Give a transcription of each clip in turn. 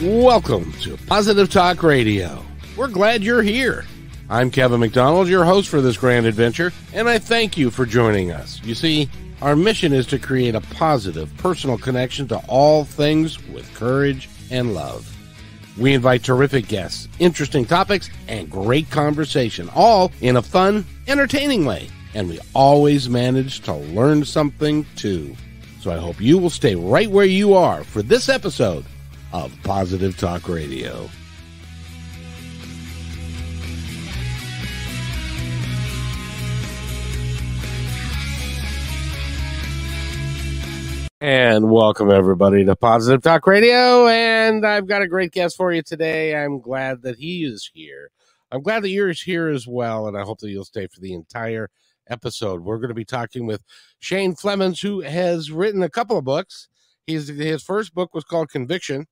Welcome to Positive Talk Radio. We're glad you're here. I'm Kevin McDonald, your host for this grand adventure, and I thank you for joining us. You see, our mission is to create a positive personal connection to all things with courage and love. We invite terrific guests, interesting topics, and great conversation, all in a fun, entertaining way. And we always manage to learn something too. So I hope you will stay right where you are for this episode of Positive Talk Radio. And welcome everybody to Positive Talk Radio. And I've got a great guest for you today. I'm glad that he is here. I'm glad that you're here as well. And I hope that you'll stay for the entire episode. We're going to be talking with Shane Flemons, who has written a couple of books. His first book was called Conviction.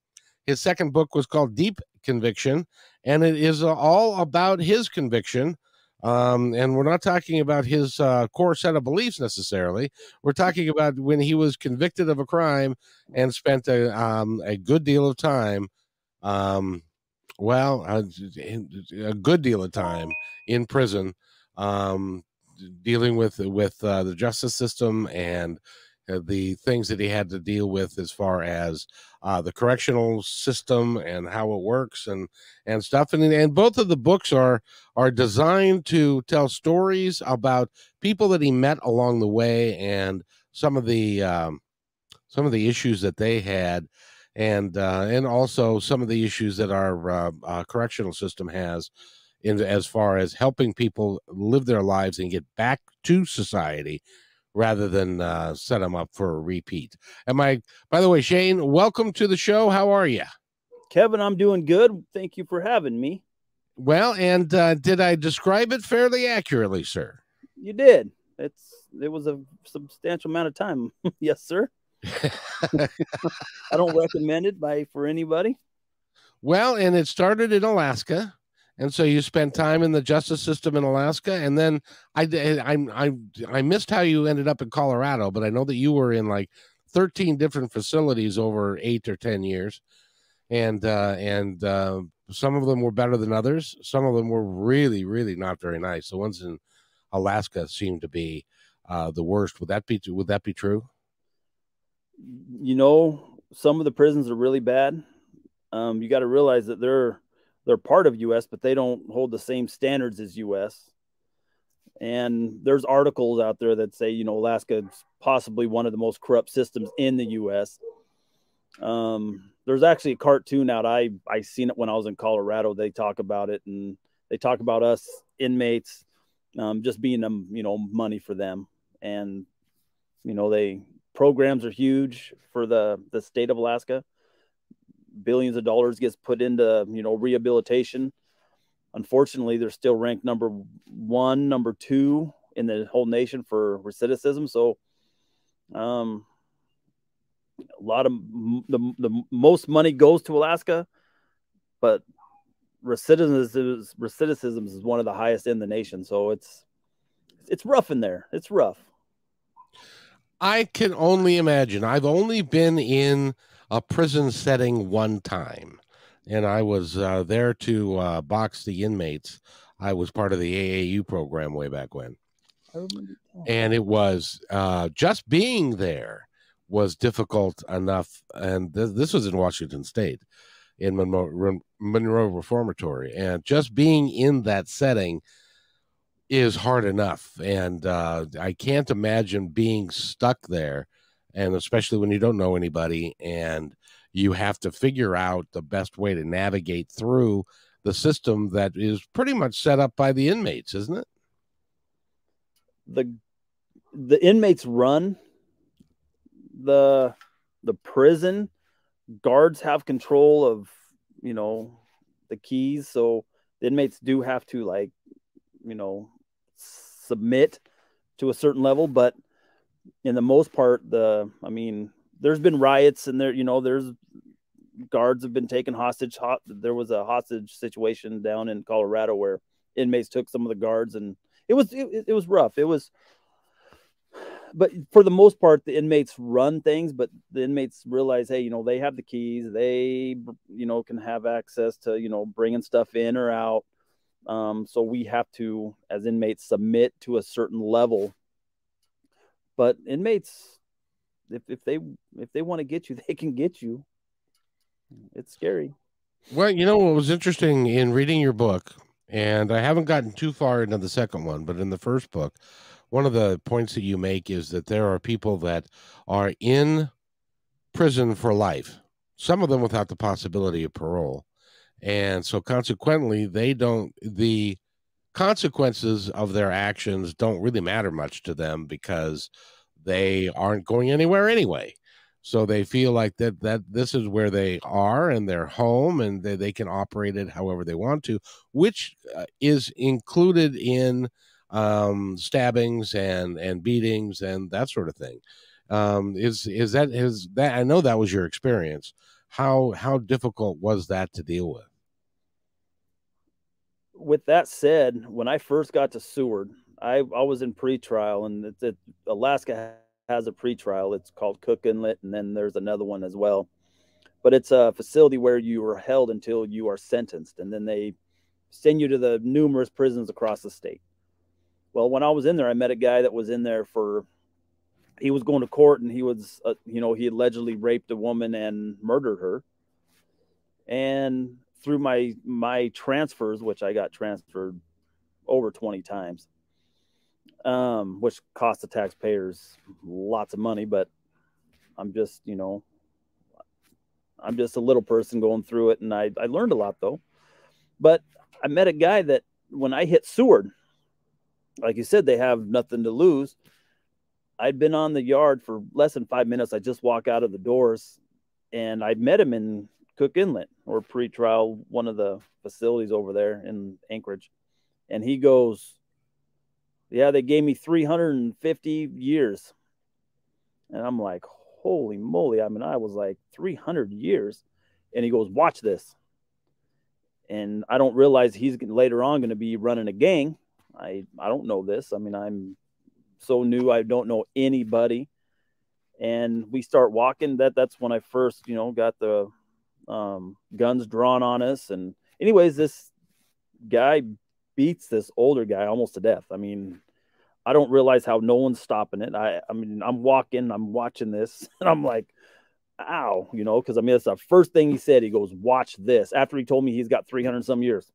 His second book was called Deep Conviction, and it is all about his conviction. Um, and we're not talking about his uh, core set of beliefs necessarily. We're talking about when he was convicted of a crime and spent a, um, a good deal of time, um, well, a, a, good deal of time in prison, um, dealing with with uh, the justice system and uh, the things that he had to deal with as far as uh, the correctional system and how it works and and stuff and and both of the books are are designed to tell stories about people that he met along the way and some of the um, some of the issues that they had and uh, and also some of the issues that our uh, uh, correctional system has in as far as helping people live their lives and get back to society rather than uh, set them up for a repeat. Am I? By the way, Shane, welcome to the show. How are you, Kevin? I'm doing good. Thank you for having me. Well, and uh, did I describe it fairly accurately, sir? You did. It's it was a substantial amount of time. yes, sir. I don't recommend it by for anybody. Well, and it started in Alaska and so you spent time in the justice system in Alaska, and then I I I I missed how you ended up in Colorado, but I know that you were in like thirteen different facilities over eight or ten years, and uh, and uh, some of them were better than others. Some of them were really really not very nice. The ones in Alaska seemed to be uh, the worst. Would that be would that be true? You know, some of the prisons are really bad. Um, you got to realize that they're they're part of US, but they don't hold the same standards as US. And there's articles out there that say, you know, Alaska is possibly one of the most corrupt systems in the US. Um, there's actually a cartoon out. I I seen it when I was in Colorado. They talk about it and they talk about us inmates um, just being them, you know, money for them. And you know, they programs are huge for the the state of Alaska billions of dollars gets put into you know rehabilitation. Unfortunately, they're still ranked number one, number two in the whole nation for recidivism. So, um, a lot of the the most money goes to Alaska, but recidivism recidivism is one of the highest in the nation. So it's it's rough in there. It's rough. I can only imagine. I've only been in a prison setting one time, and I was uh, there to uh, box the inmates. I was part of the AAU program way back when, and it was uh, just being there was difficult enough. And th- this was in Washington State, in Monroe, Monroe Reformatory, and just being in that setting is hard enough. And uh, I can't imagine being stuck there and especially when you don't know anybody and you have to figure out the best way to navigate through the system that is pretty much set up by the inmates, isn't it? The the inmates run the the prison guards have control of you know the keys so the inmates do have to like you know submit to a certain level but in the most part, the I mean, there's been riots and there, you know, there's guards have been taken hostage. Hot, there was a hostage situation down in Colorado where inmates took some of the guards, and it was it, it was rough. It was, but for the most part, the inmates run things, but the inmates realize, hey, you know, they have the keys, they, you know, can have access to, you know, bringing stuff in or out. Um, so we have to, as inmates, submit to a certain level. But inmates, if, if they if they want to get you, they can get you. It's scary. Well, you know what was interesting in reading your book, and I haven't gotten too far into the second one, but in the first book, one of the points that you make is that there are people that are in prison for life, some of them without the possibility of parole. And so consequently, they don't, the consequences of their actions don't really matter much to them because they aren't going anywhere anyway. So they feel like that that this is where they are and they're home and they, they can operate it however they want to, which uh, is included in um, stabbings and and beatings and that sort of thing. Um, is is that is that I know that was your experience. How how difficult was that to deal with? With that said, when I first got to Seward, I I was in pretrial, and it, Alaska has a pretrial. It's called Cook Inlet, and then there's another one as well. But it's a facility where you are held until you are sentenced, and then they send you to the numerous prisons across the state. Well, when I was in there, I met a guy that was in there for he was going to court and he was uh, you know he allegedly raped a woman and murdered her and through my my transfers which i got transferred over 20 times um, which cost the taxpayers lots of money but i'm just you know i'm just a little person going through it and i, I learned a lot though but i met a guy that when i hit seward like you said, they have nothing to lose. I'd been on the yard for less than five minutes. I just walk out of the doors and I met him in Cook Inlet or pre-trial, one of the facilities over there in Anchorage. And he goes, Yeah, they gave me 350 years. And I'm like, Holy moly. I mean, I was like 300 years. And he goes, Watch this. And I don't realize he's later on going to be running a gang I I don't know this. I mean, I'm so new. I don't know anybody. And we start walking. That that's when I first, you know, got the um, guns drawn on us. And anyways, this guy beats this older guy almost to death. I mean, I don't realize how no one's stopping it. I I mean, I'm walking, I'm watching this, and I'm like, ow, you know, because I mean, that's the first thing he said. He goes, watch this. After he told me he's got 300 some years.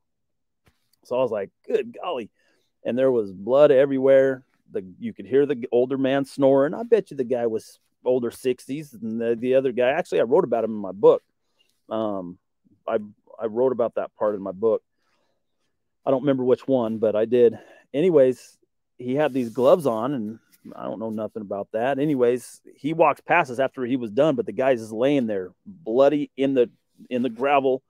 So I was like, good golly and there was blood everywhere. The you could hear the older man snoring. I bet you the guy was older 60s, and the, the other guy. Actually, I wrote about him in my book. Um, I I wrote about that part in my book. I don't remember which one, but I did. Anyways, he had these gloves on, and I don't know nothing about that. Anyways, he walks past us after he was done, but the guy's just laying there, bloody in the in the gravel,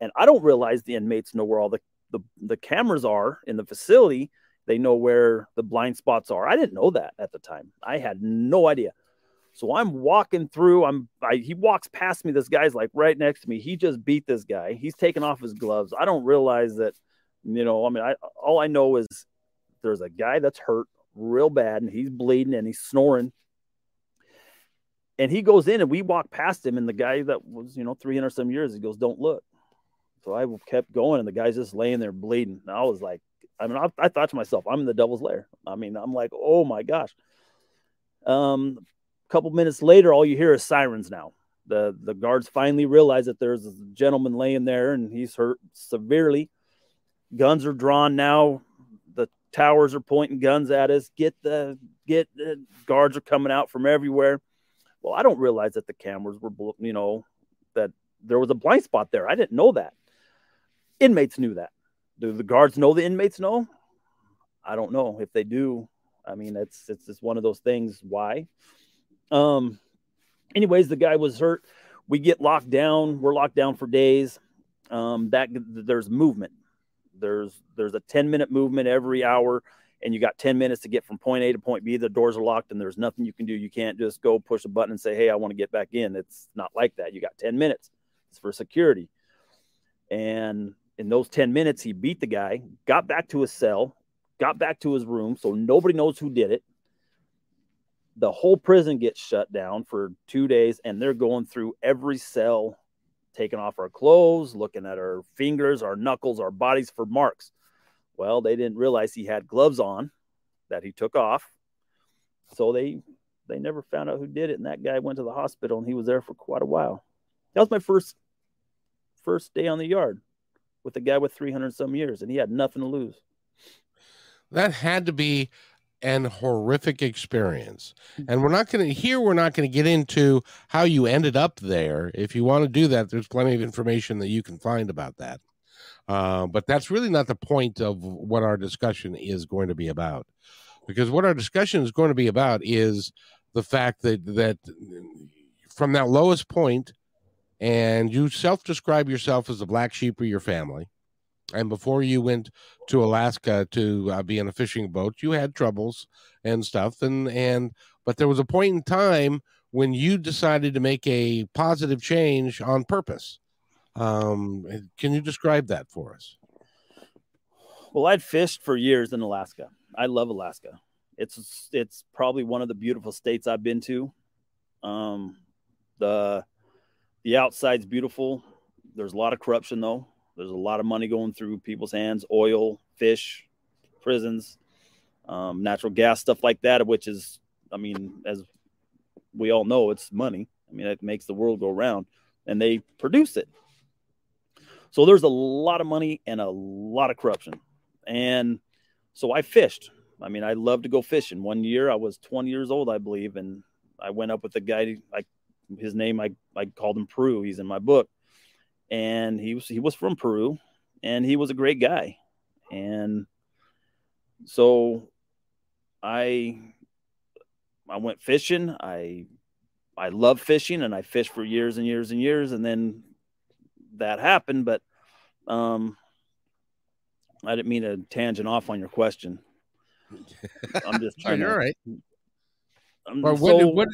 and I don't realize the inmates know where all the the the cameras are in the facility they know where the blind spots are i didn't know that at the time i had no idea so i'm walking through i'm I, he walks past me this guy's like right next to me he just beat this guy he's taking off his gloves i don't realize that you know i mean i all i know is there's a guy that's hurt real bad and he's bleeding and he's snoring and he goes in and we walk past him and the guy that was you know 300 some years he goes don't look so I kept going, and the guy's just laying there bleeding. And I was like, I mean, I, I, thought to myself, I'm in the devil's lair. I mean, I'm like, oh my gosh. Um, a couple minutes later, all you hear is sirens now. The the guards finally realize that there's a gentleman laying there and he's hurt severely. Guns are drawn now. The towers are pointing guns at us. Get the get the guards are coming out from everywhere. Well, I don't realize that the cameras were, you know, that there was a blind spot there. I didn't know that. Inmates knew that. Do the guards know the inmates know? I don't know if they do. I mean, it's it's just one of those things. Why? Um. Anyways, the guy was hurt. We get locked down. We're locked down for days. Um. That there's movement. There's there's a 10 minute movement every hour, and you got 10 minutes to get from point A to point B. The doors are locked, and there's nothing you can do. You can't just go push a button and say, "Hey, I want to get back in." It's not like that. You got 10 minutes. It's for security. And in those 10 minutes, he beat the guy, got back to his cell, got back to his room. So nobody knows who did it. The whole prison gets shut down for two days and they're going through every cell taking off our clothes looking at our fingers our knuckles our bodies for marks. Well they didn't realize he had gloves on that he took off. So they they never found out who did it and that guy went to the hospital and he was there for quite a while. That was my first first day on the yard with a guy with 300 some years and he had nothing to lose. That had to be and horrific experience. And we're not going to here we're not going to get into how you ended up there. If you want to do that, there's plenty of information that you can find about that. Uh, but that's really not the point of what our discussion is going to be about. Because what our discussion is going to be about is the fact that that from that lowest point and you self-describe yourself as the black sheep of your family and before you went to Alaska to uh, be in a fishing boat, you had troubles and stuff, and and but there was a point in time when you decided to make a positive change on purpose. Um, can you describe that for us? Well, I'd fished for years in Alaska. I love Alaska. It's it's probably one of the beautiful states I've been to. Um, the the outside's beautiful. There's a lot of corruption though. There's a lot of money going through people's hands oil, fish, prisons, um, natural gas, stuff like that, which is, I mean, as we all know, it's money. I mean, it makes the world go round and they produce it. So there's a lot of money and a lot of corruption. And so I fished. I mean, I love to go fishing. One year I was 20 years old, I believe, and I went up with a guy. I, his name, I, I called him Peru. He's in my book and he was he was from Peru, and he was a great guy, and so I I went fishing. I I love fishing, and I fished for years and years and years, and then that happened. But um, I didn't mean to tangent off on your question. I'm just trying. oh, you're to, right. Um, or what, so, what,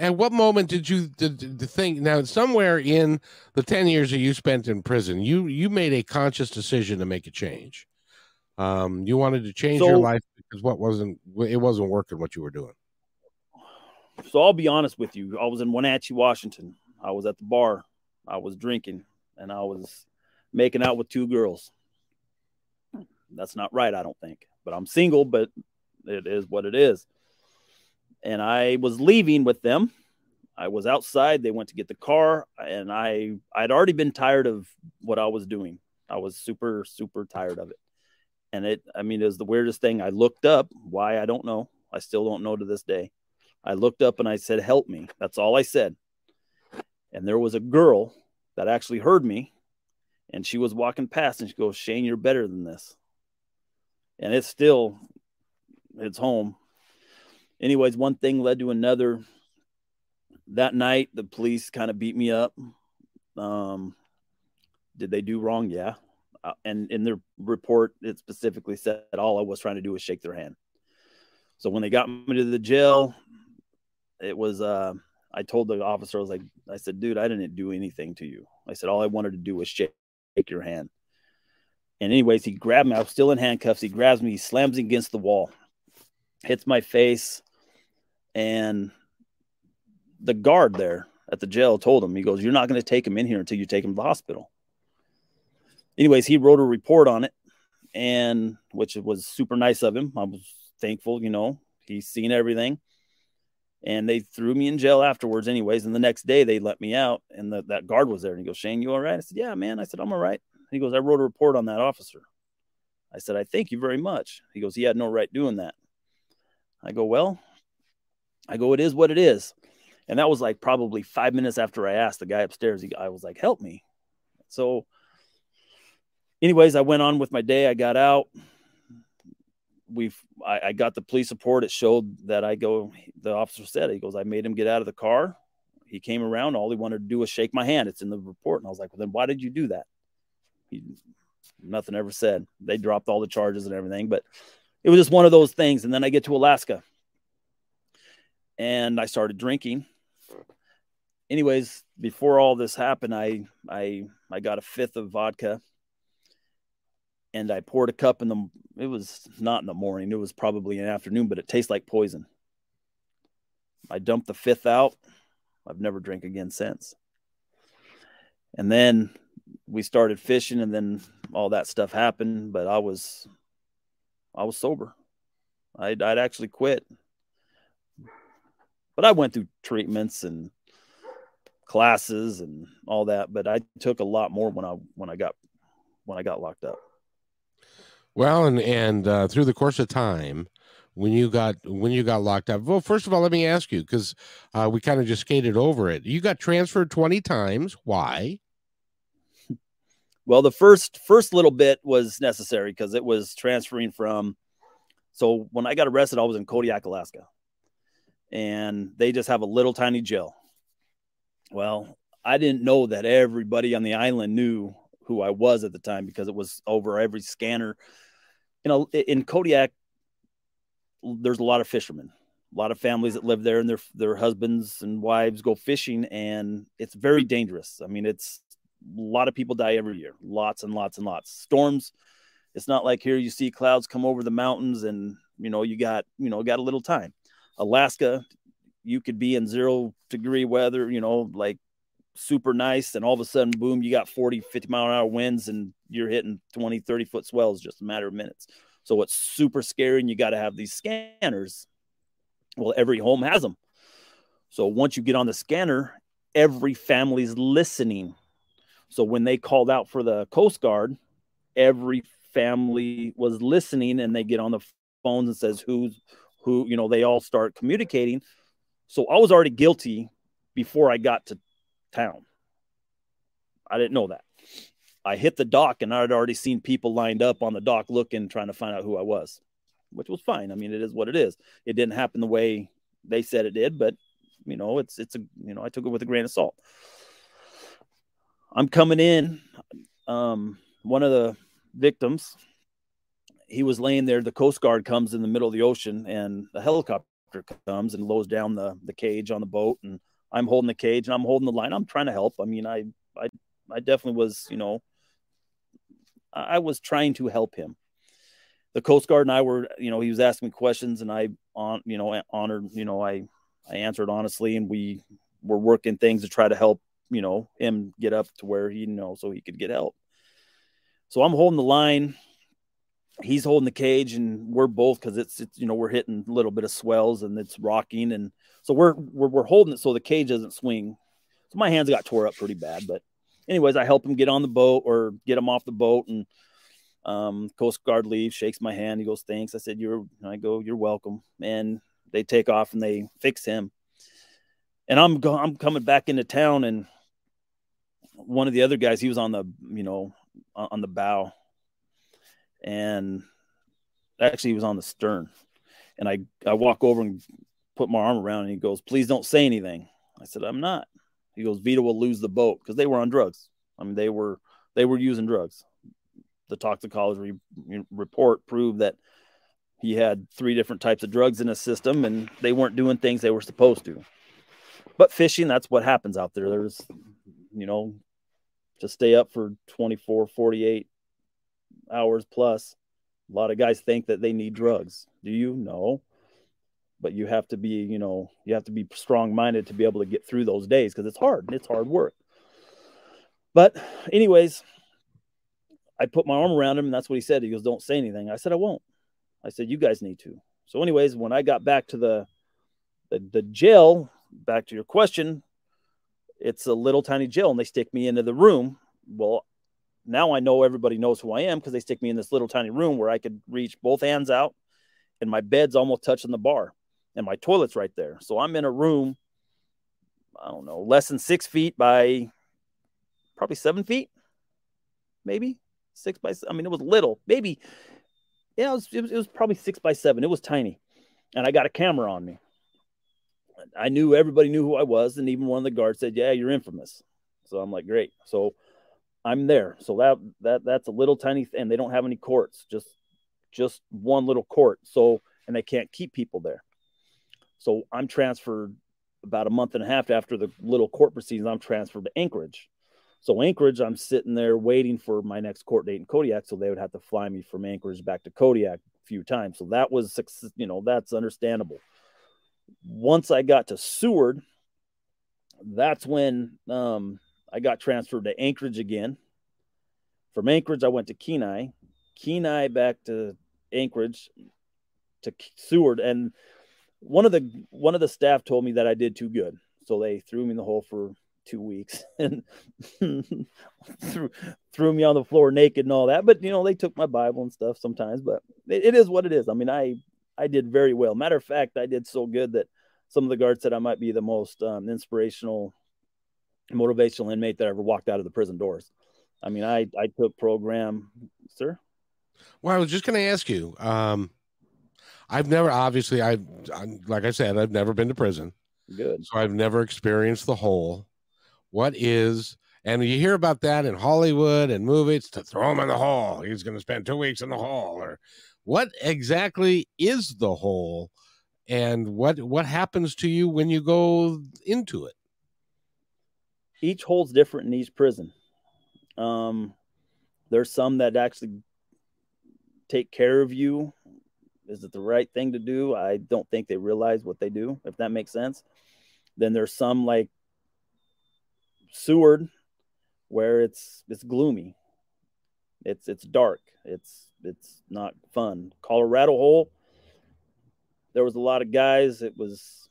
at what moment did you did, the think now somewhere in the 10 years that you spent in prison you you made a conscious decision to make a change. Um you wanted to change so, your life because what wasn't it wasn't working what you were doing. So i'll be honest with you. I was in wenatchee washington. I was at the bar. I was drinking and i was making out with two girls. That's not right i don't think. But i'm single but it is what it is and I was leaving with them. I was outside. They went to get the car, and I I'd already been tired of what I was doing. I was super super tired of it, and it I mean it was the weirdest thing. I looked up. Why I don't know. I still don't know to this day. I looked up and I said, "Help me." That's all I said. And there was a girl that actually heard me, and she was walking past, and she goes, "Shane, you're better than this." And it's still, it's home anyways, one thing led to another. That night, the police kind of beat me up. Um, did they do wrong? Yeah. Uh, and in their report, it specifically said all I was trying to do was shake their hand. So when they got me to the jail, it was, uh, I told the officer, I was like, I said, dude, I didn't do anything to you. I said, all I wanted to do was shake, shake your hand. And anyways, he grabbed me. I was still in handcuffs. He grabs me, he slams me against the wall, hits my face. And the guard there at the jail told him, he goes, You're not going to take him in here until you take him to the hospital. Anyways, he wrote a report on it, and which was super nice of him. I was thankful, you know, he's seen everything. And they threw me in jail afterwards, anyways. And the next day they let me out, and the, that guard was there. And he goes, Shane, you all right? I said, Yeah, man. I said, I'm all right. He goes, I wrote a report on that officer. I said, I thank you very much. He goes, He had no right doing that. I go, Well, I go, it is what it is. And that was like probably five minutes after I asked the guy upstairs. He, I was like, help me. So, anyways, I went on with my day. I got out. We've, I, I got the police report. It showed that I go, the officer said, he goes, I made him get out of the car. He came around. All he wanted to do was shake my hand. It's in the report. And I was like, well, then why did you do that? He, nothing ever said. They dropped all the charges and everything, but it was just one of those things. And then I get to Alaska and I started drinking. Anyways, before all this happened, I I I got a fifth of vodka and I poured a cup in the it was not in the morning, it was probably in the afternoon, but it tastes like poison. I dumped the fifth out. I've never drank again since. And then we started fishing and then all that stuff happened, but I was I was sober. I'd, I'd actually quit. But I went through treatments and classes and all that, but I took a lot more when I when I got when I got locked up. Well, and and uh, through the course of time, when you got when you got locked up, well, first of all, let me ask you because uh, we kind of just skated over it. You got transferred twenty times. Why? Well, the first first little bit was necessary because it was transferring from. So when I got arrested, I was in Kodiak, Alaska, and they just have a little tiny jail. Well, I didn't know that everybody on the island knew who I was at the time because it was over every scanner. You know, in Kodiak, there's a lot of fishermen, a lot of families that live there, and their their husbands and wives go fishing, and it's very dangerous. I mean, it's a lot of people die every year, lots and lots and lots. Storms. It's not like here you see clouds come over the mountains, and you know you got you know got a little time. Alaska, you could be in zero degree weather, you know, like super nice and all of a sudden boom you got 40 50 mile an hour winds and you're hitting 20 30 foot swells just a matter of minutes. So it's super scary and you got to have these scanners well every home has them so once you get on the scanner every family's listening. So when they called out for the coast guard every family was listening and they get on the phones and says who's who you know they all start communicating so i was already guilty before i got to town. I didn't know that. I hit the dock and I'd already seen people lined up on the dock looking, trying to find out who I was, which was fine. I mean, it is what it is. It didn't happen the way they said it did, but you know, it's it's a you know, I took it with a grain of salt. I'm coming in. Um, one of the victims, he was laying there. The Coast Guard comes in the middle of the ocean, and the helicopter comes and lows down the the cage on the boat, and I'm holding the cage and I'm holding the line. I'm trying to help. I mean, I, I, I definitely was, you know, I was trying to help him. The Coast Guard and I were, you know, he was asking me questions and I, on, you know, honored, you know, I, I answered honestly and we were working things to try to help, you know, him get up to where he, you know, so he could get help. So I'm holding the line he's holding the cage and we're both because it's, it's you know we're hitting a little bit of swells and it's rocking and so we're, we're we're holding it so the cage doesn't swing. So my hands got tore up pretty bad but anyways i help him get on the boat or get him off the boat and um, coast guard leaves shakes my hand he goes thanks. I said you're i go you're welcome. And they take off and they fix him. And i'm going i'm coming back into town and one of the other guys he was on the you know on the bow and actually he was on the stern. And I, I walk over and put my arm around and he goes, please don't say anything. I said, I'm not. He goes, Vito will lose the boat because they were on drugs. I mean, they were, they were using drugs. The toxicology report proved that he had three different types of drugs in his system and they weren't doing things they were supposed to. But fishing, that's what happens out there. There's, you know, to stay up for 24, 48, hours plus. A lot of guys think that they need drugs. Do you? No. But you have to be, you know, you have to be strong minded to be able to get through those days because it's hard. And it's hard work. But, anyways, I put my arm around him and that's what he said. He goes, Don't say anything. I said, I won't. I said, You guys need to. So, anyways, when I got back to the, the, the jail, back to your question, it's a little tiny jail and they stick me into the room. Well, now I know everybody knows who I am because they stick me in this little tiny room where I could reach both hands out and my bed's almost touching the bar and my toilet's right there. So I'm in a room, I don't know, less than six feet by probably seven feet, maybe six by, I mean, it was little, maybe, yeah, it was, it was, it was probably six by seven. It was tiny. And I got a camera on me. I knew everybody knew who I was. And even one of the guards said, yeah, you're infamous. So I'm like, great. So I'm there. So that that that's a little tiny and they don't have any courts, just just one little court. So and they can't keep people there. So I'm transferred about a month and a half after the little court proceedings. I'm transferred to Anchorage. So Anchorage, I'm sitting there waiting for my next court date in Kodiak. So they would have to fly me from Anchorage back to Kodiak a few times. So that was, you know, that's understandable. Once I got to Seward, that's when um, I got transferred to Anchorage again. From Anchorage, I went to Kenai. Kenai back to Anchorage to Seward, and one of the one of the staff told me that I did too good, so they threw me in the hole for two weeks and threw threw me on the floor naked and all that. But you know, they took my Bible and stuff sometimes. But it, it is what it is. I mean, I I did very well. Matter of fact, I did so good that some of the guards said I might be the most um, inspirational, motivational inmate that ever walked out of the prison doors. I mean, I I took program, sir. Well, I was just going to ask you. Um, I've never, obviously, I've, like I said, I've never been to prison. Good. So I've never experienced the hole. What is, and you hear about that in Hollywood and movies to throw him in the hole. He's going to spend two weeks in the hole. Or what exactly is the hole, and what what happens to you when you go into it? Each holds different in each prison. Um, there's some that actually take care of you is it the right thing to do? I don't think they realize what they do, if that makes sense. Then there's some like Seward where it's it's gloomy. It's it's dark. It's it's not fun. Colorado Hole, there was a lot of guys. It was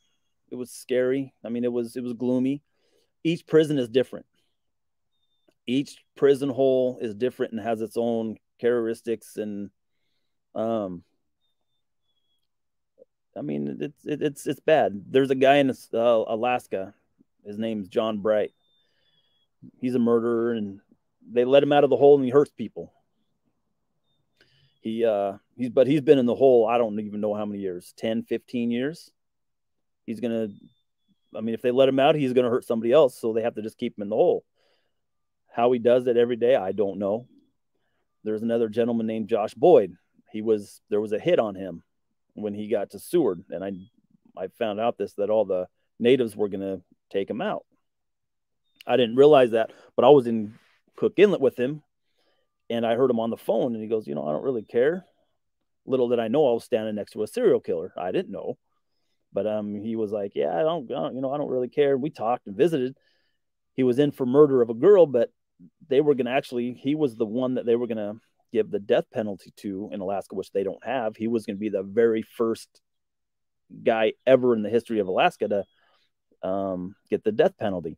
it was scary. I mean, it was it was gloomy. Each prison is different. Each prison hole is different and has its own characteristics and um I mean, it's it's it's bad. There's a guy in uh, Alaska. His name's John Bright. He's a murderer, and they let him out of the hole, and he hurts people. He uh he's but he's been in the hole. I don't even know how many years 10, 15 years. He's gonna. I mean, if they let him out, he's gonna hurt somebody else. So they have to just keep him in the hole. How he does it every day, I don't know. There's another gentleman named Josh Boyd. He was there was a hit on him when he got to Seward, and I I found out this that all the natives were going to take him out. I didn't realize that, but I was in Cook Inlet with him, and I heard him on the phone, and he goes, "You know, I don't really care." Little did I know I was standing next to a serial killer. I didn't know, but um, he was like, "Yeah, I don't, I don't you know, I don't really care." We talked and visited. He was in for murder of a girl, but they were going to actually. He was the one that they were going to give the death penalty to in Alaska, which they don't have. He was going to be the very first guy ever in the history of Alaska to um, get the death penalty.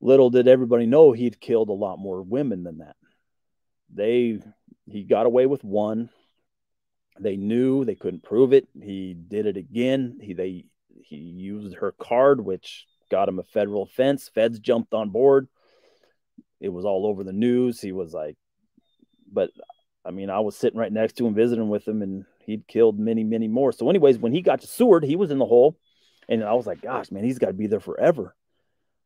Little did everybody know he'd killed a lot more women than that. They he got away with one. They knew they couldn't prove it. He did it again. He they he used her card, which got him a federal offense. Feds jumped on board. It was all over the news. He was like, but I mean, I was sitting right next to him, visiting with him, and he'd killed many, many more. So, anyways, when he got to Seward, he was in the hole, and I was like, "Gosh, man, he's got to be there forever."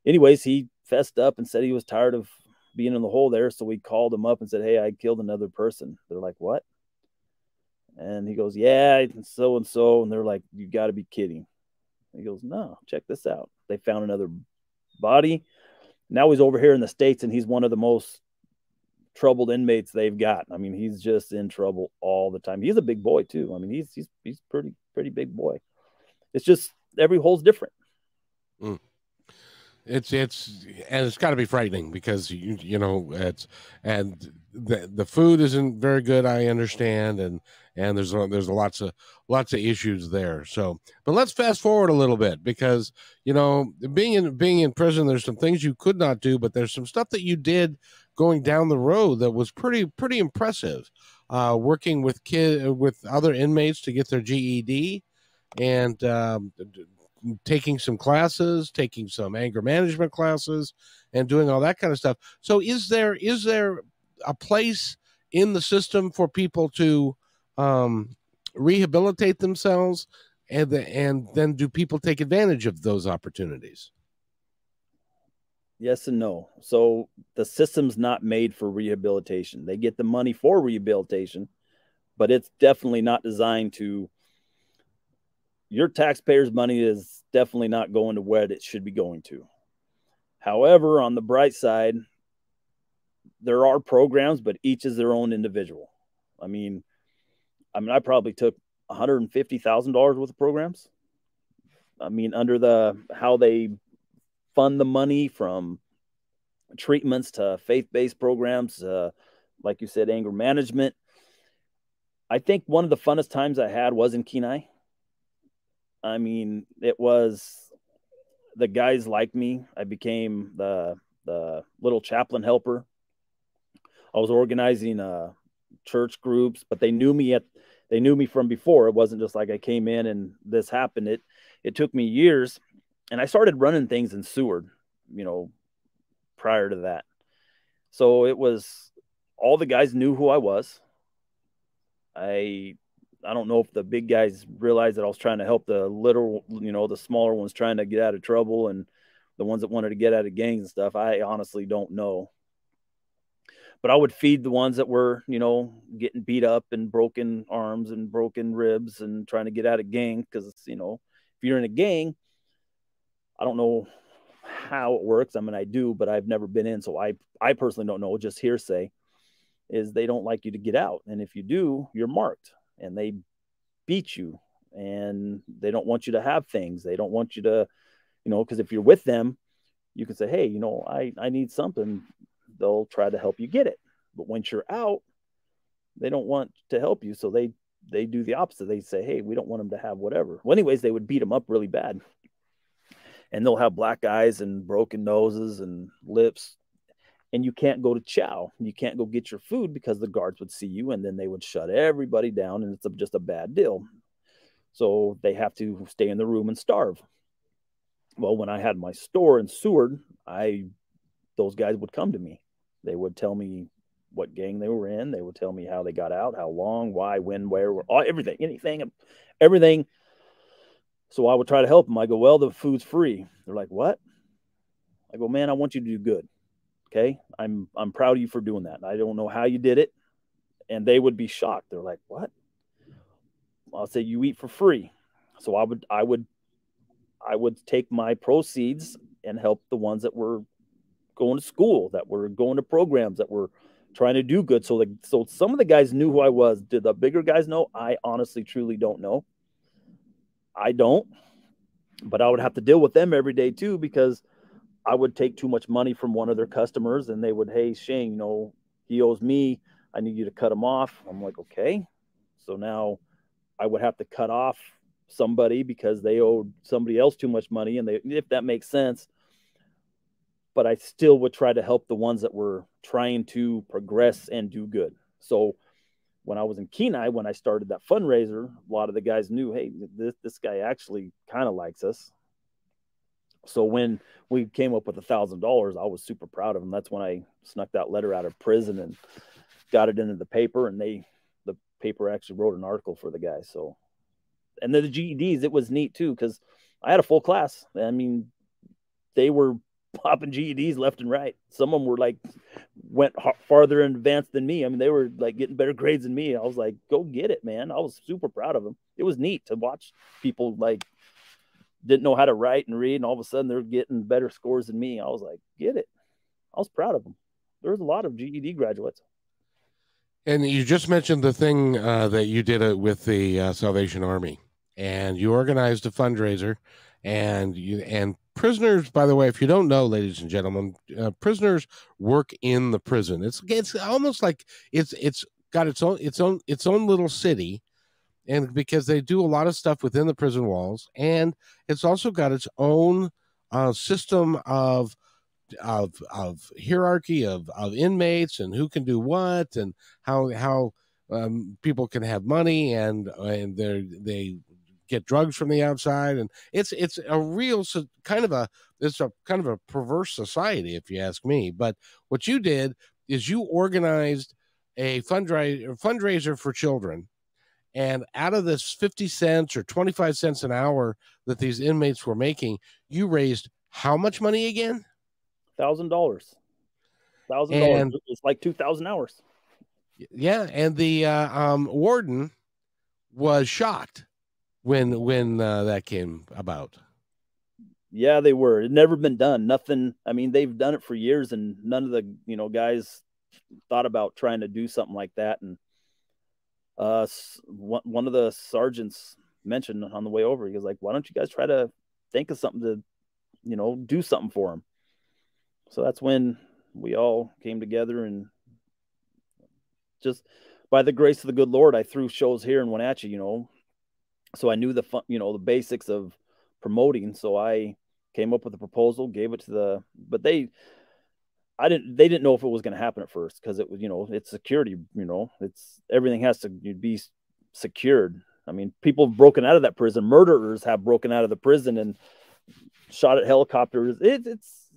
Anyways, he fessed up and said he was tired of being in the hole there, so we called him up and said, "Hey, I killed another person." They're like, "What?" And he goes, "Yeah, and so and so," and they're like, "You got to be kidding." he goes, "No, check this out. They found another body. Now he's over here in the states, and he's one of the most troubled inmates they've got. I mean, he's just in trouble all the time. He's a big boy too. I mean, he's he's he's pretty pretty big boy. It's just every hole's different. Mm. It's it's and it's got to be frightening because you you know it's and the the food isn't very good. I understand and and there's there's lots of lots of issues there. So, but let's fast forward a little bit because you know being in being in prison, there's some things you could not do, but there's some stuff that you did going down the road that was pretty pretty impressive. Uh, working with kid with other inmates to get their GED, and um, taking some classes, taking some anger management classes, and doing all that kind of stuff. So, is there is there a place in the system for people to um, rehabilitate themselves, and and then do people take advantage of those opportunities? Yes and no. So the system's not made for rehabilitation. They get the money for rehabilitation, but it's definitely not designed to. Your taxpayers' money is definitely not going to where it should be going to. However, on the bright side, there are programs, but each is their own individual. I mean, I mean, I probably took $150,000 worth of programs. I mean, under the how they fund the money from treatments to faith based programs, uh, like you said, anger management. I think one of the funnest times I had was in Kenai. I mean, it was the guys liked me. I became the the little chaplain helper. I was organizing uh, church groups, but they knew me at they knew me from before. It wasn't just like I came in and this happened. It it took me years, and I started running things in Seward. You know, prior to that, so it was all the guys knew who I was. I I don't know if the big guys realized that I was trying to help the little, you know, the smaller ones trying to get out of trouble and the ones that wanted to get out of gangs and stuff. I honestly don't know. But I would feed the ones that were, you know, getting beat up and broken arms and broken ribs and trying to get out of gang because, you know, if you're in a gang, I don't know how it works. I mean, I do, but I've never been in, so I I personally don't know. Just hearsay is they don't like you to get out, and if you do, you're marked and they beat you and they don't want you to have things. They don't want you to, you know, because if you're with them, you can say, hey, you know, I, I need something. They'll try to help you get it. But once you're out, they don't want to help you. So they, they do the opposite. They say, hey, we don't want them to have whatever. Well, anyways, they would beat them up really bad. And they'll have black eyes and broken noses and lips and you can't go to chow. You can't go get your food because the guards would see you and then they would shut everybody down and it's just a bad deal. So they have to stay in the room and starve. Well, when I had my store in Seward, I those guys would come to me. They would tell me what gang they were in. They would tell me how they got out, how long, why, when, where, all, everything, anything, everything. So I would try to help them. I go, well, the food's free. They're like, what? I go, man, I want you to do good. Okay. I'm I'm proud of you for doing that. I don't know how you did it. And they would be shocked. They're like, What? I'll say you eat for free. So I would I would I would take my proceeds and help the ones that were going to school, that were going to programs, that were trying to do good. So the so some of the guys knew who I was. Did the bigger guys know? I honestly truly don't know. I don't. But I would have to deal with them every day too because I would take too much money from one of their customers and they would, hey, Shane, you know, he owes me. I need you to cut him off. I'm like, okay. So now I would have to cut off somebody because they owed somebody else too much money. And they, if that makes sense, but I still would try to help the ones that were trying to progress and do good. So when I was in Kenai, when I started that fundraiser, a lot of the guys knew, hey, this, this guy actually kind of likes us. So when we came up with a thousand dollars, I was super proud of him. That's when I snuck that letter out of prison and got it into the paper, and they the paper actually wrote an article for the guy. So, and then the GEDs, it was neat too because I had a full class. I mean, they were popping GEDs left and right. Some of them were like went farther in advance than me. I mean, they were like getting better grades than me. I was like, go get it, man. I was super proud of them. It was neat to watch people like didn't know how to write and read, and all of a sudden they're getting better scores than me. I was like, get it. I was proud of them. There's a lot of GED graduates. And you just mentioned the thing uh, that you did it with the uh, Salvation Army, and you organized a fundraiser, and you and prisoners. By the way, if you don't know, ladies and gentlemen, uh, prisoners work in the prison. It's it's almost like it's it's got its own its own its own little city and because they do a lot of stuff within the prison walls, and it's also got its own uh, system of of of hierarchy of of inmates and who can do what and how how um, people can have money and and they they get drugs from the outside. And it's it's a real kind of a it's a kind of a perverse society if you ask me. But what you did is you organized a fundraiser fundraiser for children and out of this 50 cents or 25 cents an hour that these inmates were making, you raised how much money again? Thousand dollars. Thousand dollars. It's like two thousand hours. Yeah, and the uh, um, warden was shocked when when uh, that came about. Yeah, they were. It never been done. Nothing. I mean, they've done it for years, and none of the you know guys thought about trying to do something like that. And uh, one of the sergeants mentioned on the way over, he was like, "Why don't you guys try to think of something to, you know, do something for him?" So that's when we all came together and just by the grace of the good Lord, I threw shows here in Wenatchee, you know. So I knew the fun, you know, the basics of promoting. So I came up with a proposal, gave it to the, but they, I didn't, they didn't know if it was going to happen at first because it was, you know, it's security, you know, it's everything has to be secured. I mean, people have broken out of that prison. Murderers have broken out of the prison and shot at helicopters. It, it's,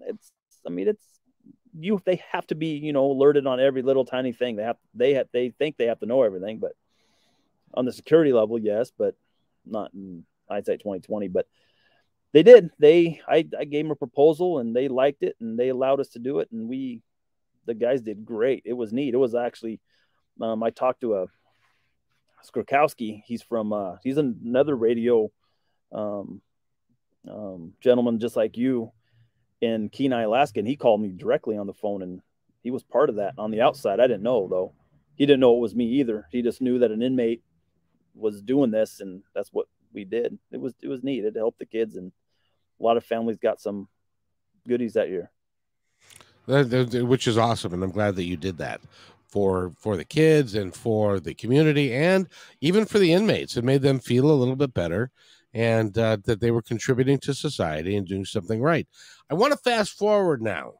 it's, I mean, it's you they have to be you know alerted on every little tiny thing they have they have they think they have to know everything but on the security level yes but not in hindsight 2020 but they did they I, I gave them a proposal and they liked it and they allowed us to do it and we the guys did great it was neat it was actually um, i talked to a Skrakowski. He's from uh, he's another radio um, um, gentleman just like you in Kenai, Alaska, and he called me directly on the phone, and he was part of that on the outside. I didn't know though. He didn't know it was me either. He just knew that an inmate was doing this, and that's what we did. It was it was neat. It helped the kids, and a lot of families got some goodies that year. Which is awesome, and I'm glad that you did that for for the kids and for the community, and even for the inmates. It made them feel a little bit better and uh, that they were contributing to society and doing something right. I want to fast forward now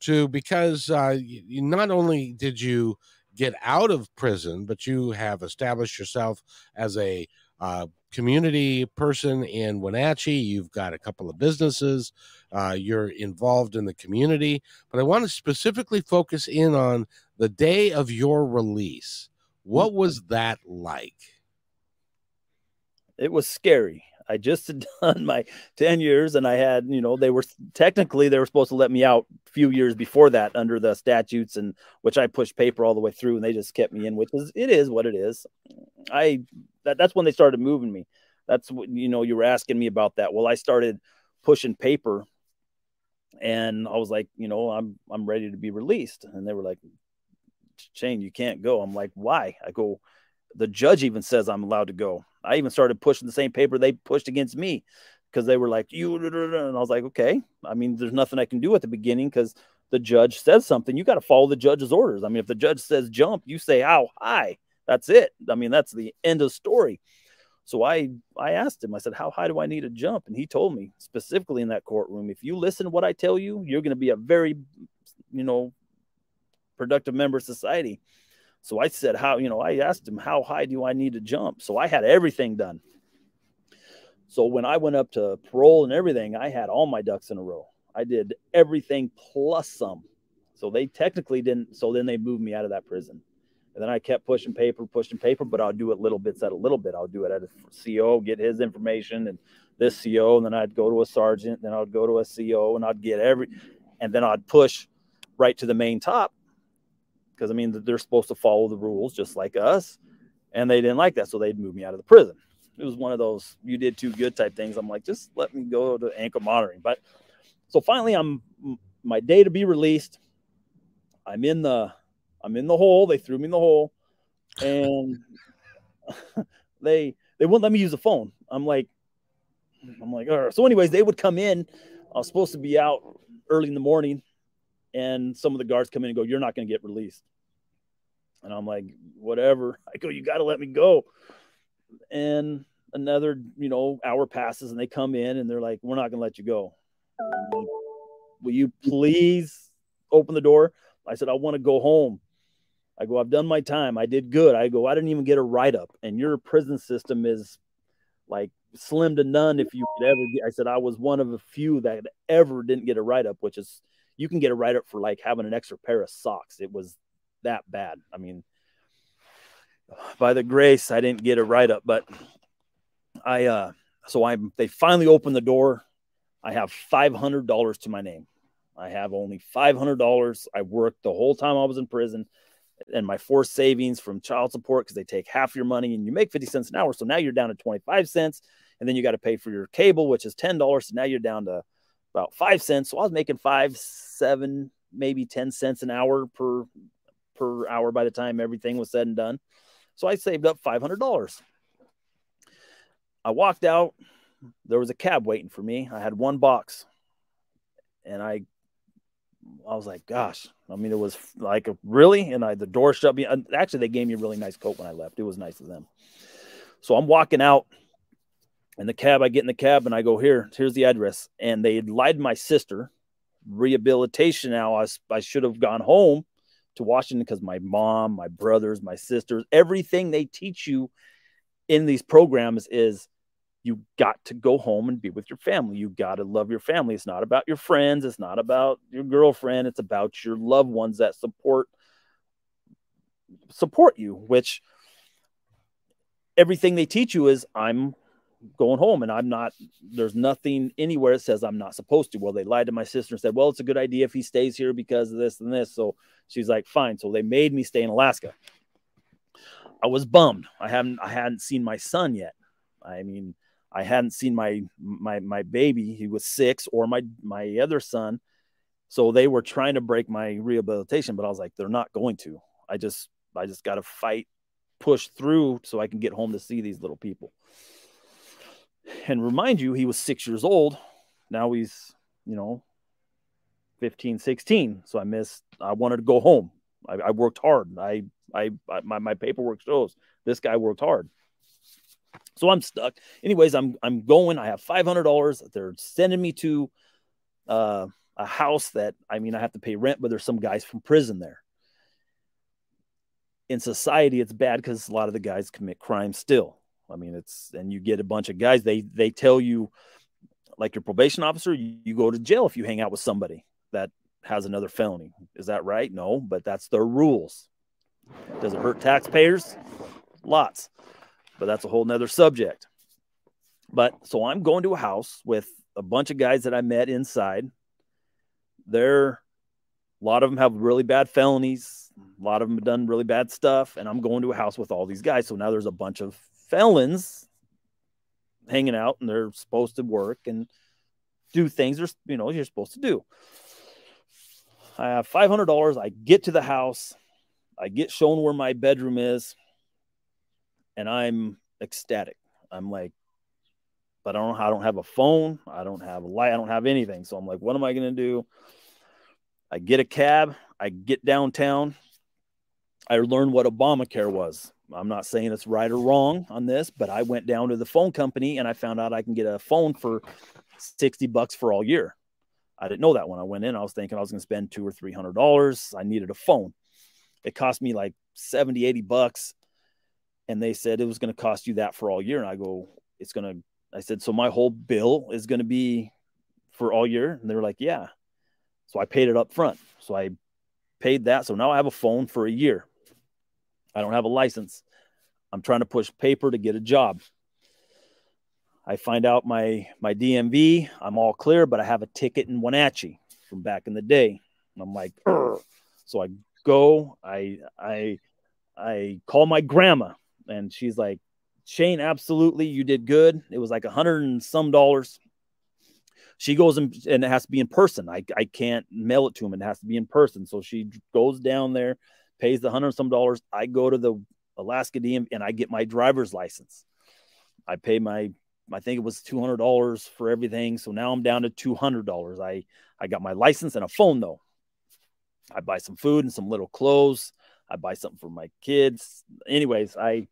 to because uh, you, not only did you get out of prison, but you have established yourself as a uh, community person in Wenatchee. You've got a couple of businesses. Uh, you're involved in the community. But I want to specifically focus in on the day of your release. What was that like? it was scary. I just had done my 10 years and I had, you know, they were technically they were supposed to let me out a few years before that under the statutes and which I pushed paper all the way through and they just kept me in, which is it is what it is. I that, that's when they started moving me. That's what you know, you were asking me about that. Well, I started pushing paper and I was like, you know, I'm I'm ready to be released. And they were like, Shane, you can't go. I'm like, why? I go, the judge even says I'm allowed to go. I even started pushing the same paper they pushed against me because they were like, you, and I was like, okay. I mean, there's nothing I can do at the beginning because the judge says something. You got to follow the judge's orders. I mean, if the judge says jump, you say how high. That's it. I mean, that's the end of story. So I I asked him. I said, "How high do I need to jump?" And he told me specifically in that courtroom, if you listen to what I tell you, you're going to be a very, you know, productive member of society. So I said, How, you know, I asked him, How high do I need to jump? So I had everything done. So when I went up to parole and everything, I had all my ducks in a row. I did everything plus some. So they technically didn't. So then they moved me out of that prison. And then I kept pushing paper, pushing paper, but I'll do it little bits at a little bit. I'll do it at a CO, get his information and this CO, and then I'd go to a sergeant, then I'd go to a CO, and I'd get every, and then I'd push right to the main top because I mean they're supposed to follow the rules just like us, and they didn't like that, so they'd move me out of the prison. It was one of those you did too good type things. I'm like, just let me go to ankle monitoring. But so finally, I'm my day to be released. I'm in the I'm in the hole. They threw me in the hole, and they they wouldn't let me use the phone. I'm like, I'm like, all right. so anyways, they would come in. I was supposed to be out early in the morning, and some of the guards come in and go, "You're not going to get released." And I'm like, whatever. I go, you got to let me go. And another, you know, hour passes and they come in and they're like, we're not going to let you go. Like, Will you please open the door? I said, I want to go home. I go, I've done my time. I did good. I go, I didn't even get a write up. And your prison system is like slim to none if you could ever get. I said, I was one of a few that ever didn't get a write up, which is you can get a write up for like having an extra pair of socks. It was that bad. I mean, by the grace, I didn't get a write up, but I, uh, so I, they finally opened the door. I have $500 to my name. I have only $500. I worked the whole time I was in prison and my forced savings from child support because they take half your money and you make 50 cents an hour. So now you're down to 25 cents and then you got to pay for your cable, which is $10. So now you're down to about five cents. So I was making five, seven, maybe 10 cents an hour per per hour by the time everything was said and done. So I saved up $500. I walked out. There was a cab waiting for me. I had one box. And I I was like, gosh. I mean, it was like a, really, and I the door shut me. Actually, they gave me a really nice coat when I left. It was nice of them. So I'm walking out in the cab. I get in the cab and I go here. Here's the address. And they lied to my sister. Rehabilitation. Now I, I should have gone home to Washington because my mom, my brothers, my sisters, everything they teach you in these programs is you got to go home and be with your family. You got to love your family. It's not about your friends. It's not about your girlfriend. It's about your loved ones that support support you, which everything they teach you is I'm going home and I'm not there's nothing anywhere that says I'm not supposed to. Well, they lied to my sister and said, "Well, it's a good idea if he stays here because of this and this." So she's like, "Fine." So they made me stay in Alaska. I was bummed. I haven't I hadn't seen my son yet. I mean, I hadn't seen my my my baby. He was 6 or my my other son. So they were trying to break my rehabilitation, but I was like, they're not going to. I just I just got to fight push through so I can get home to see these little people. And remind you, he was six years old. Now he's, you know, 15, 16. So I missed, I wanted to go home. I, I worked hard. I, I, I, my, my paperwork shows this guy worked hard. So I'm stuck. Anyways, I'm, I'm going, I have $500. They're sending me to, uh, a house that I mean I have to pay rent, but there's some guys from prison there in society it's bad because a lot of the guys commit crime still i mean it's and you get a bunch of guys they they tell you like your probation officer you, you go to jail if you hang out with somebody that has another felony. Is that right? No but that's their rules. Does it hurt taxpayers? Lots. But that's a whole nother subject. But so i'm going to a house with a bunch of guys that i met inside. They're a lot of them have really bad felonies. A lot of them have done really bad stuff. And I'm going to a house with all these guys. So now there's a bunch of felons hanging out and they're supposed to work and do things they're, you know, you're supposed to do. I have $500. I get to the house. I get shown where my bedroom is. And I'm ecstatic. I'm like, but I don't, I don't have a phone. I don't have a light. I don't have anything. So I'm like, what am I going to do? I get a cab, I get downtown. I learned what Obamacare was. I'm not saying it's right or wrong on this, but I went down to the phone company and I found out I can get a phone for 60 bucks for all year. I didn't know that when I went in. I was thinking I was going to spend two or three hundred dollars. I needed a phone. It cost me like 70, 80 bucks. And they said it was going to cost you that for all year. And I go, it's going to, I said, so my whole bill is going to be for all year. And they were like, yeah. So I paid it up front. So I paid that. So now I have a phone for a year. I don't have a license. I'm trying to push paper to get a job. I find out my my DMV, I'm all clear, but I have a ticket in Wenatchee from back in the day. I'm like, so I go, I I I call my grandma, and she's like, Shane, absolutely, you did good. It was like a hundred and some dollars she goes and, and it has to be in person. I, I can't mail it to him. It has to be in person. So she goes down there, pays the hundred some dollars. I go to the Alaska DM and I get my driver's license. I pay my, I think it was $200 for everything. So now I'm down to $200. I, I got my license and a phone though. I buy some food and some little clothes. I buy something for my kids. Anyways, I,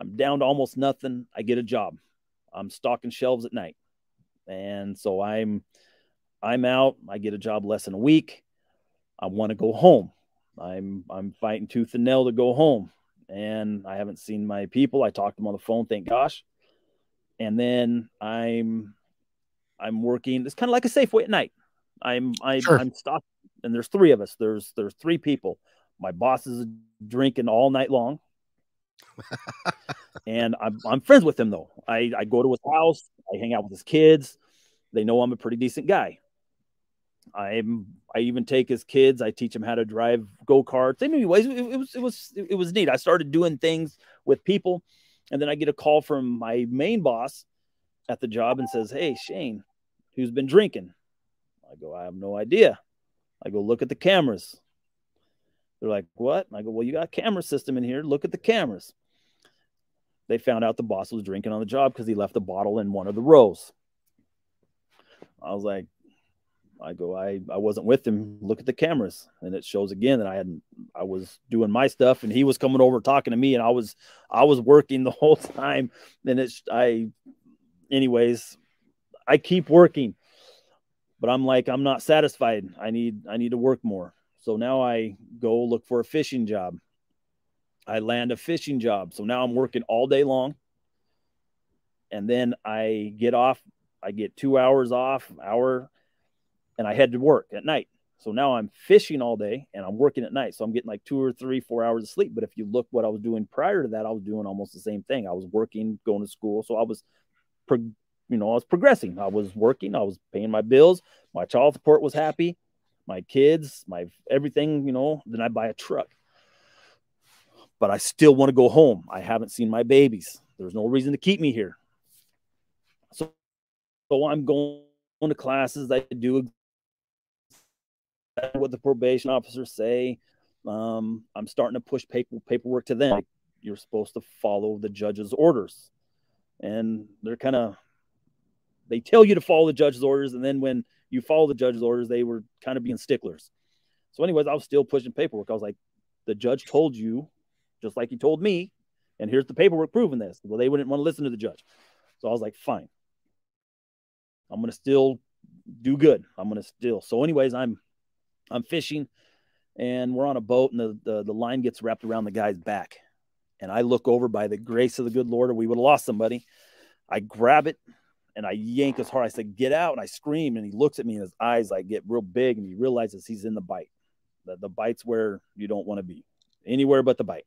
I'm down to almost nothing. I get a job. I'm stocking shelves at night and so i'm i'm out i get a job less than a week i want to go home i'm i'm fighting tooth and nail to go home and i haven't seen my people i talked to them on the phone thank gosh and then i'm i'm working it's kind of like a safeway at night i'm I, sure. i'm stopped and there's three of us there's there's three people my boss is drinking all night long and I'm, I'm friends with him though. I, I go to his house. I hang out with his kids. They know I'm a pretty decent guy. I'm I even take his kids. I teach them how to drive go karts. Anyways, it, it was it was it was neat. I started doing things with people, and then I get a call from my main boss at the job and says, "Hey Shane, who's been drinking?" I go, "I have no idea." I go, "Look at the cameras." They're like, "What?" I go, "Well, you got a camera system in here. Look at the cameras." they found out the boss was drinking on the job because he left a bottle in one of the rows. I was like, I go, I, I wasn't with him. Look at the cameras. And it shows again that I hadn't, I was doing my stuff and he was coming over talking to me and I was, I was working the whole time. And it's, I, anyways, I keep working, but I'm like, I'm not satisfied. I need, I need to work more. So now I go look for a fishing job. I land a fishing job. So now I'm working all day long. And then I get off, I get two hours off, hour, and I had to work at night. So now I'm fishing all day and I'm working at night. So I'm getting like two or three, four hours of sleep. But if you look what I was doing prior to that, I was doing almost the same thing. I was working, going to school. So I was, pro- you know, I was progressing. I was working. I was paying my bills. My child support was happy. My kids, my everything, you know. Then I buy a truck. But I still want to go home. I haven't seen my babies. There's no reason to keep me here. So, so I'm going to classes. I do what the probation officers say. Um, I'm starting to push paper, paperwork to them. You're supposed to follow the judge's orders, and they're kind of they tell you to follow the judge's orders, and then when you follow the judge's orders, they were kind of being sticklers. So, anyways, I was still pushing paperwork. I was like, the judge told you, just like he told me, and here's the paperwork proving this. Well, they wouldn't want to listen to the judge. So I was like, fine. I'm gonna still do good. I'm gonna still. So, anyways, I'm I'm fishing and we're on a boat and the, the, the line gets wrapped around the guy's back. And I look over by the grace of the good Lord, or we would have lost somebody. I grab it and I yank as hard. I said, Get out. And I scream. And he looks at me and his eyes like get real big and he realizes he's in the bite. The, the bite's where you don't want to be, anywhere but the bite.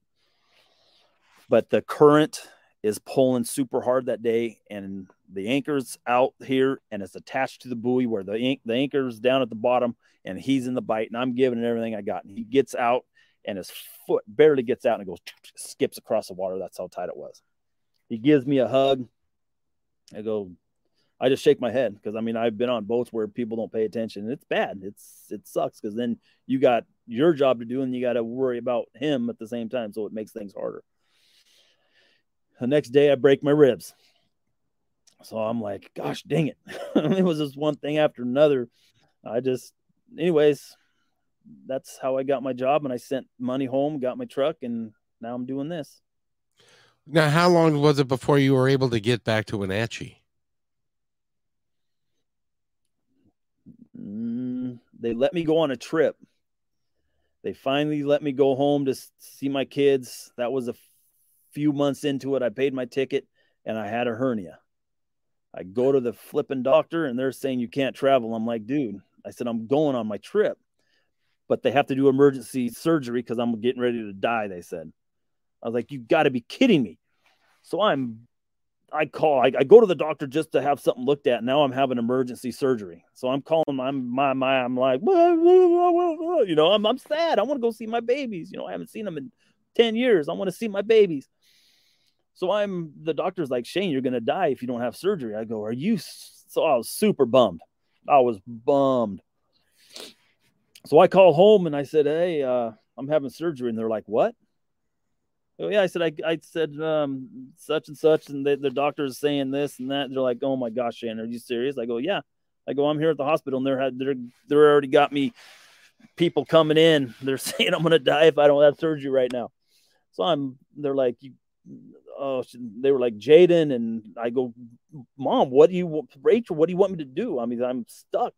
But the current is pulling super hard that day, and the anchor's out here and it's attached to the buoy where the, the anchor's down at the bottom and he's in the bite and I'm giving it everything I got. And he gets out and his foot barely gets out and it goes skips across the water. That's how tight it was. He gives me a hug. I go, I just shake my head because I mean I've been on boats where people don't pay attention. and It's bad. It's it sucks because then you got your job to do and you got to worry about him at the same time, so it makes things harder. The next day I break my ribs. So I'm like, gosh dang it. it was just one thing after another. I just, anyways, that's how I got my job. And I sent money home, got my truck, and now I'm doing this. Now, how long was it before you were able to get back to Wenatchee? Mm, they let me go on a trip. They finally let me go home to see my kids. That was a few months into it. I paid my ticket and I had a hernia. I go to the flipping doctor and they're saying you can't travel. I'm like, dude, I said, I'm going on my trip, but they have to do emergency surgery because I'm getting ready to die. They said, I was like, you got to be kidding me. So I'm, I call, I, I, go to the doctor just to have something looked at. Now I'm having emergency surgery. So I'm calling my, my, my, I'm like, you know, I'm, I'm sad. I want to go see my babies. You know, I haven't seen them in 10 years. I want to see my babies. So I'm the doctor's like, Shane, you're gonna die if you don't have surgery. I go, Are you so I was super bummed. I was bummed. So I call home and I said, Hey, uh, I'm having surgery. And they're like, What? Oh yeah, I said I, I said um, such and such, and the doctor's saying this and that. They're like, "Oh my gosh, Shane, are you serious?" I go, "Yeah." I go, "I'm here at the hospital, and they're they're they're already got me people coming in. They're saying I'm gonna die if I don't have surgery right now." So I'm. They're like, "You oh, they were like Jaden, and I go, Mom, what do you, Rachel, what do you want me to do? I mean, I'm stuck.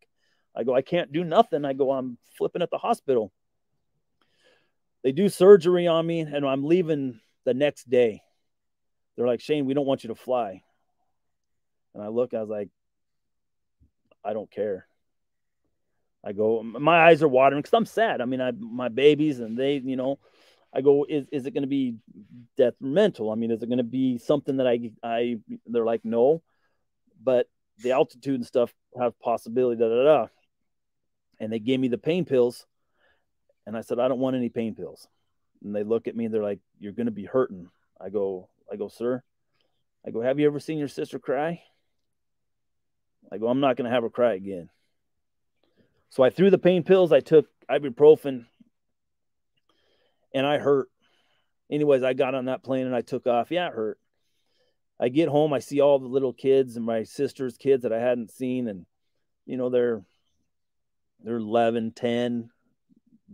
I go, I can't do nothing. I go, I'm flipping at the hospital. They do surgery on me, and I'm leaving the next day. They're like, Shane, we don't want you to fly. And I look, I was like, I don't care. I go, my eyes are watering because I'm sad. I mean, I my babies and they, you know, I go, is, is it going to be detrimental? I mean, is it going to be something that I, I, they're like, no, but the altitude and stuff have possibility, da, da, da. And they gave me the pain pills. And I said, I don't want any pain pills. And they look at me and they're like, you're going to be hurting. I go, I go, sir, I go, have you ever seen your sister cry? I go, I'm not going to have her cry again. So I threw the pain pills. I took ibuprofen and I hurt. Anyways, I got on that plane and I took off. Yeah, it hurt. I get home, I see all the little kids and my sister's kids that I hadn't seen, and you know they're they're 11, 10,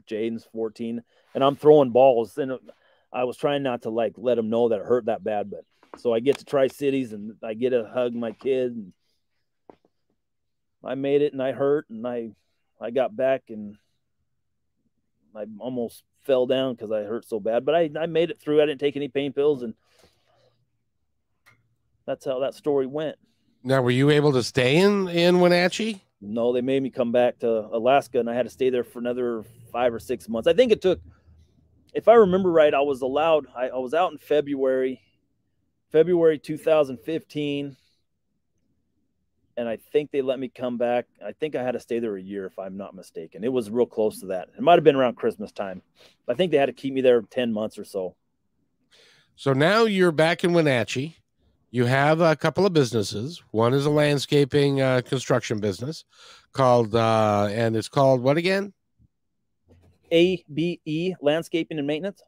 Jaden's 14, and I'm throwing balls. And I was trying not to like let them know that it hurt that bad, but so I get to Tri Cities and I get to hug my kid. And I made it and I hurt and I I got back and I almost fell down because I hurt so bad, but I, I made it through. I didn't take any pain pills and that's how that story went. Now, were you able to stay in in Wenatchee? No, they made me come back to Alaska, and I had to stay there for another five or six months. I think it took, if I remember right, I was allowed. I, I was out in February, February 2015, and I think they let me come back. I think I had to stay there a year, if I'm not mistaken. It was real close to that. It might have been around Christmas time. I think they had to keep me there ten months or so. So now you're back in Wenatchee you have a couple of businesses. One is a landscaping uh, construction business called, uh, and it's called what again? ABE Landscaping and Maintenance.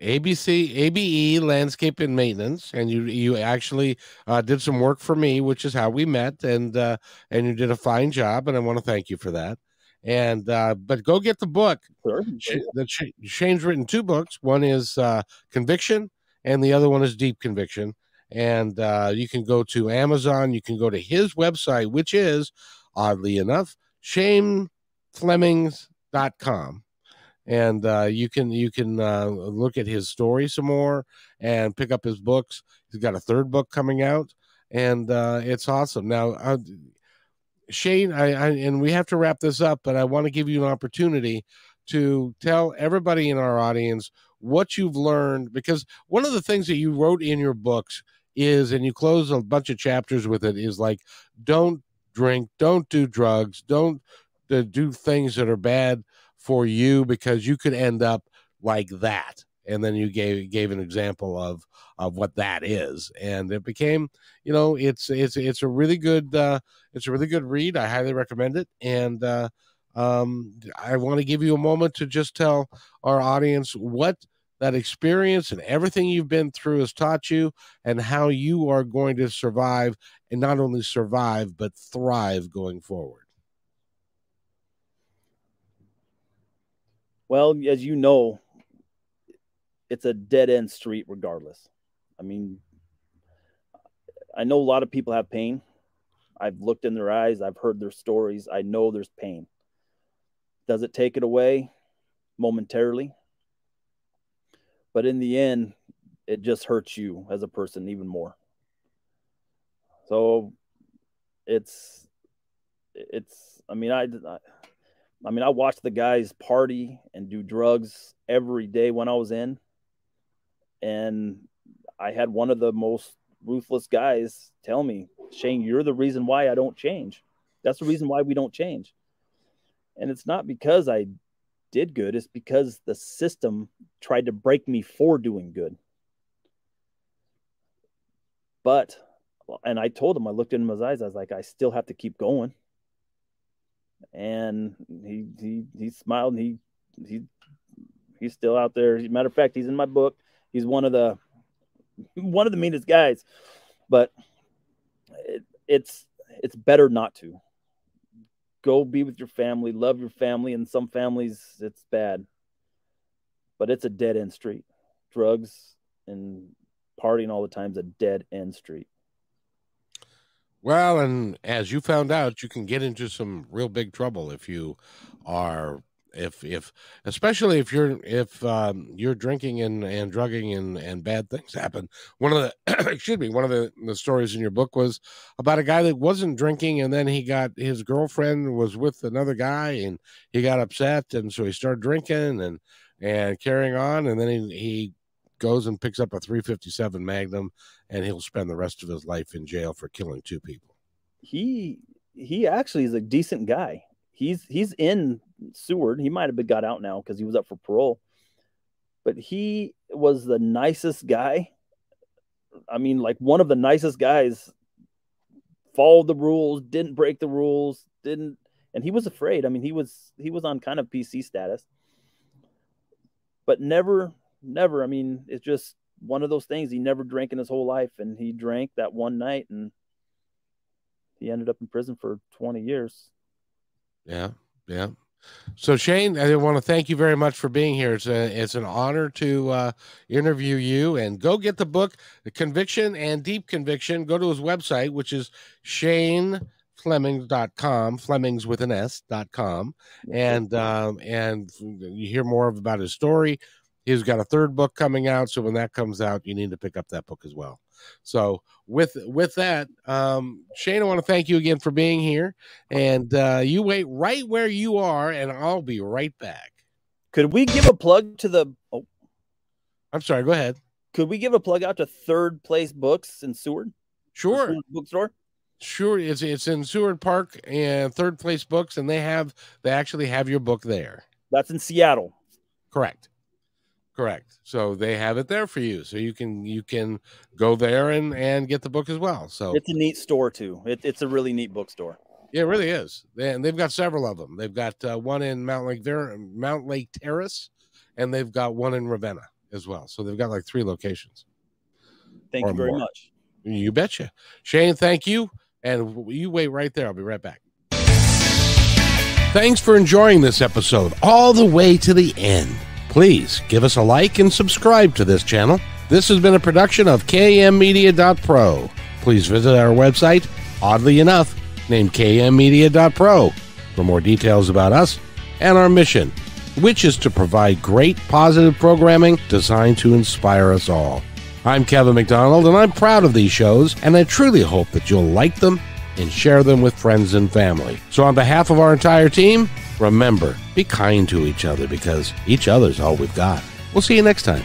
ABC ABE Landscape and Maintenance, and you you actually uh, did some work for me, which is how we met, and uh, and you did a fine job, and I want to thank you for that. And uh, but go get the book. Sure. The Shane's written two books. One is uh, Conviction, and the other one is Deep Conviction and uh, you can go to Amazon. You can go to his website, which is oddly enough, shaneflemings.com. And uh, you can you can uh, look at his story some more and pick up his books. He's got a third book coming out, and uh, it's awesome. Now, uh, Shane, I, I and we have to wrap this up, but I want to give you an opportunity to tell everybody in our audience what you've learned because one of the things that you wrote in your books is, and you close a bunch of chapters with it, is like, don't drink, don't do drugs, don't uh, do things that are bad for you because you could end up like that. And then you gave gave an example of of what that is, and it became, you know, it's it's it's a really good uh, it's a really good read. I highly recommend it, and uh, um, I want to give you a moment to just tell our audience what that experience and everything you've been through has taught you and how you are going to survive and not only survive but thrive going forward well as you know it's a dead end street regardless. I mean i know a lot of people have pain. I've looked in their eyes. I've heard their stories. I know there's pain. Does it take it away? Momentarily. But in the end it just hurts you as a person even more. So it's it's i mean i i mean i watched the guys party and do drugs every day when i was in and i had one of the most ruthless guys tell me shane you're the reason why i don't change that's the reason why we don't change and it's not because i did good it's because the system tried to break me for doing good. But, and I told him, I looked in his eyes, I was like, I still have to keep going. And he he he smiled and he he he's still out there. Matter of fact, he's in my book. He's one of the one of the meanest guys, but it, it's it's better not to go be with your family, love your family. And some families, it's bad, but it's a dead end street. Drugs and partying all the time is a dead end street. Well, and as you found out, you can get into some real big trouble if you are if if especially if you're if um, you're drinking and and drugging and and bad things happen. One of the excuse me one of the, the stories in your book was about a guy that wasn't drinking and then he got his girlfriend was with another guy and he got upset and so he started drinking and and carrying on and then he, he goes and picks up a 357 magnum and he'll spend the rest of his life in jail for killing two people he he actually is a decent guy he's he's in Seward. He might have been got out now because he was up for parole. But he was the nicest guy. I mean, like one of the nicest guys. Followed the rules, didn't break the rules, didn't, and he was afraid. I mean, he was he was on kind of PC status, but never, never. I mean, it's just one of those things. He never drank in his whole life, and he drank that one night, and he ended up in prison for 20 years. Yeah, yeah. So Shane, I want to thank you very much for being here. It's a, it's an honor to uh, interview you. And go get the book, The Conviction and Deep Conviction. Go to his website, which is shaneflemings.com, Flemings with an S dot com, and um, and you hear more about his story. He's got a third book coming out, so when that comes out, you need to pick up that book as well. So with with that, um, Shane, I want to thank you again for being here, and uh, you wait right where you are, and I'll be right back. Could we give a plug to the? Oh, I'm sorry. Go ahead. Could we give a plug out to Third Place Books in Seward? Sure. Seward bookstore. Sure, it's it's in Seward Park and Third Place Books, and they have they actually have your book there. That's in Seattle. Correct. Correct. So they have it there for you, so you can you can go there and and get the book as well. So It's a neat store too. It, it's a really neat bookstore. yeah, it really is. And they've got several of them. They've got uh, one in Mount Lake Ver- Mountlake Terrace, and they've got one in Ravenna as well. So they've got like three locations. Thank you very more. much. You betcha, Shane. Thank you, and you wait right there. I'll be right back. Thanks for enjoying this episode all the way to the end. Please give us a like and subscribe to this channel. This has been a production of kmmedia.pro. Please visit our website, oddly enough, named kmmedia.pro, for more details about us and our mission, which is to provide great positive programming designed to inspire us all. I'm Kevin McDonald, and I'm proud of these shows, and I truly hope that you'll like them and share them with friends and family. So, on behalf of our entire team, remember be kind to each other because each other's all we've got. We'll see you next time.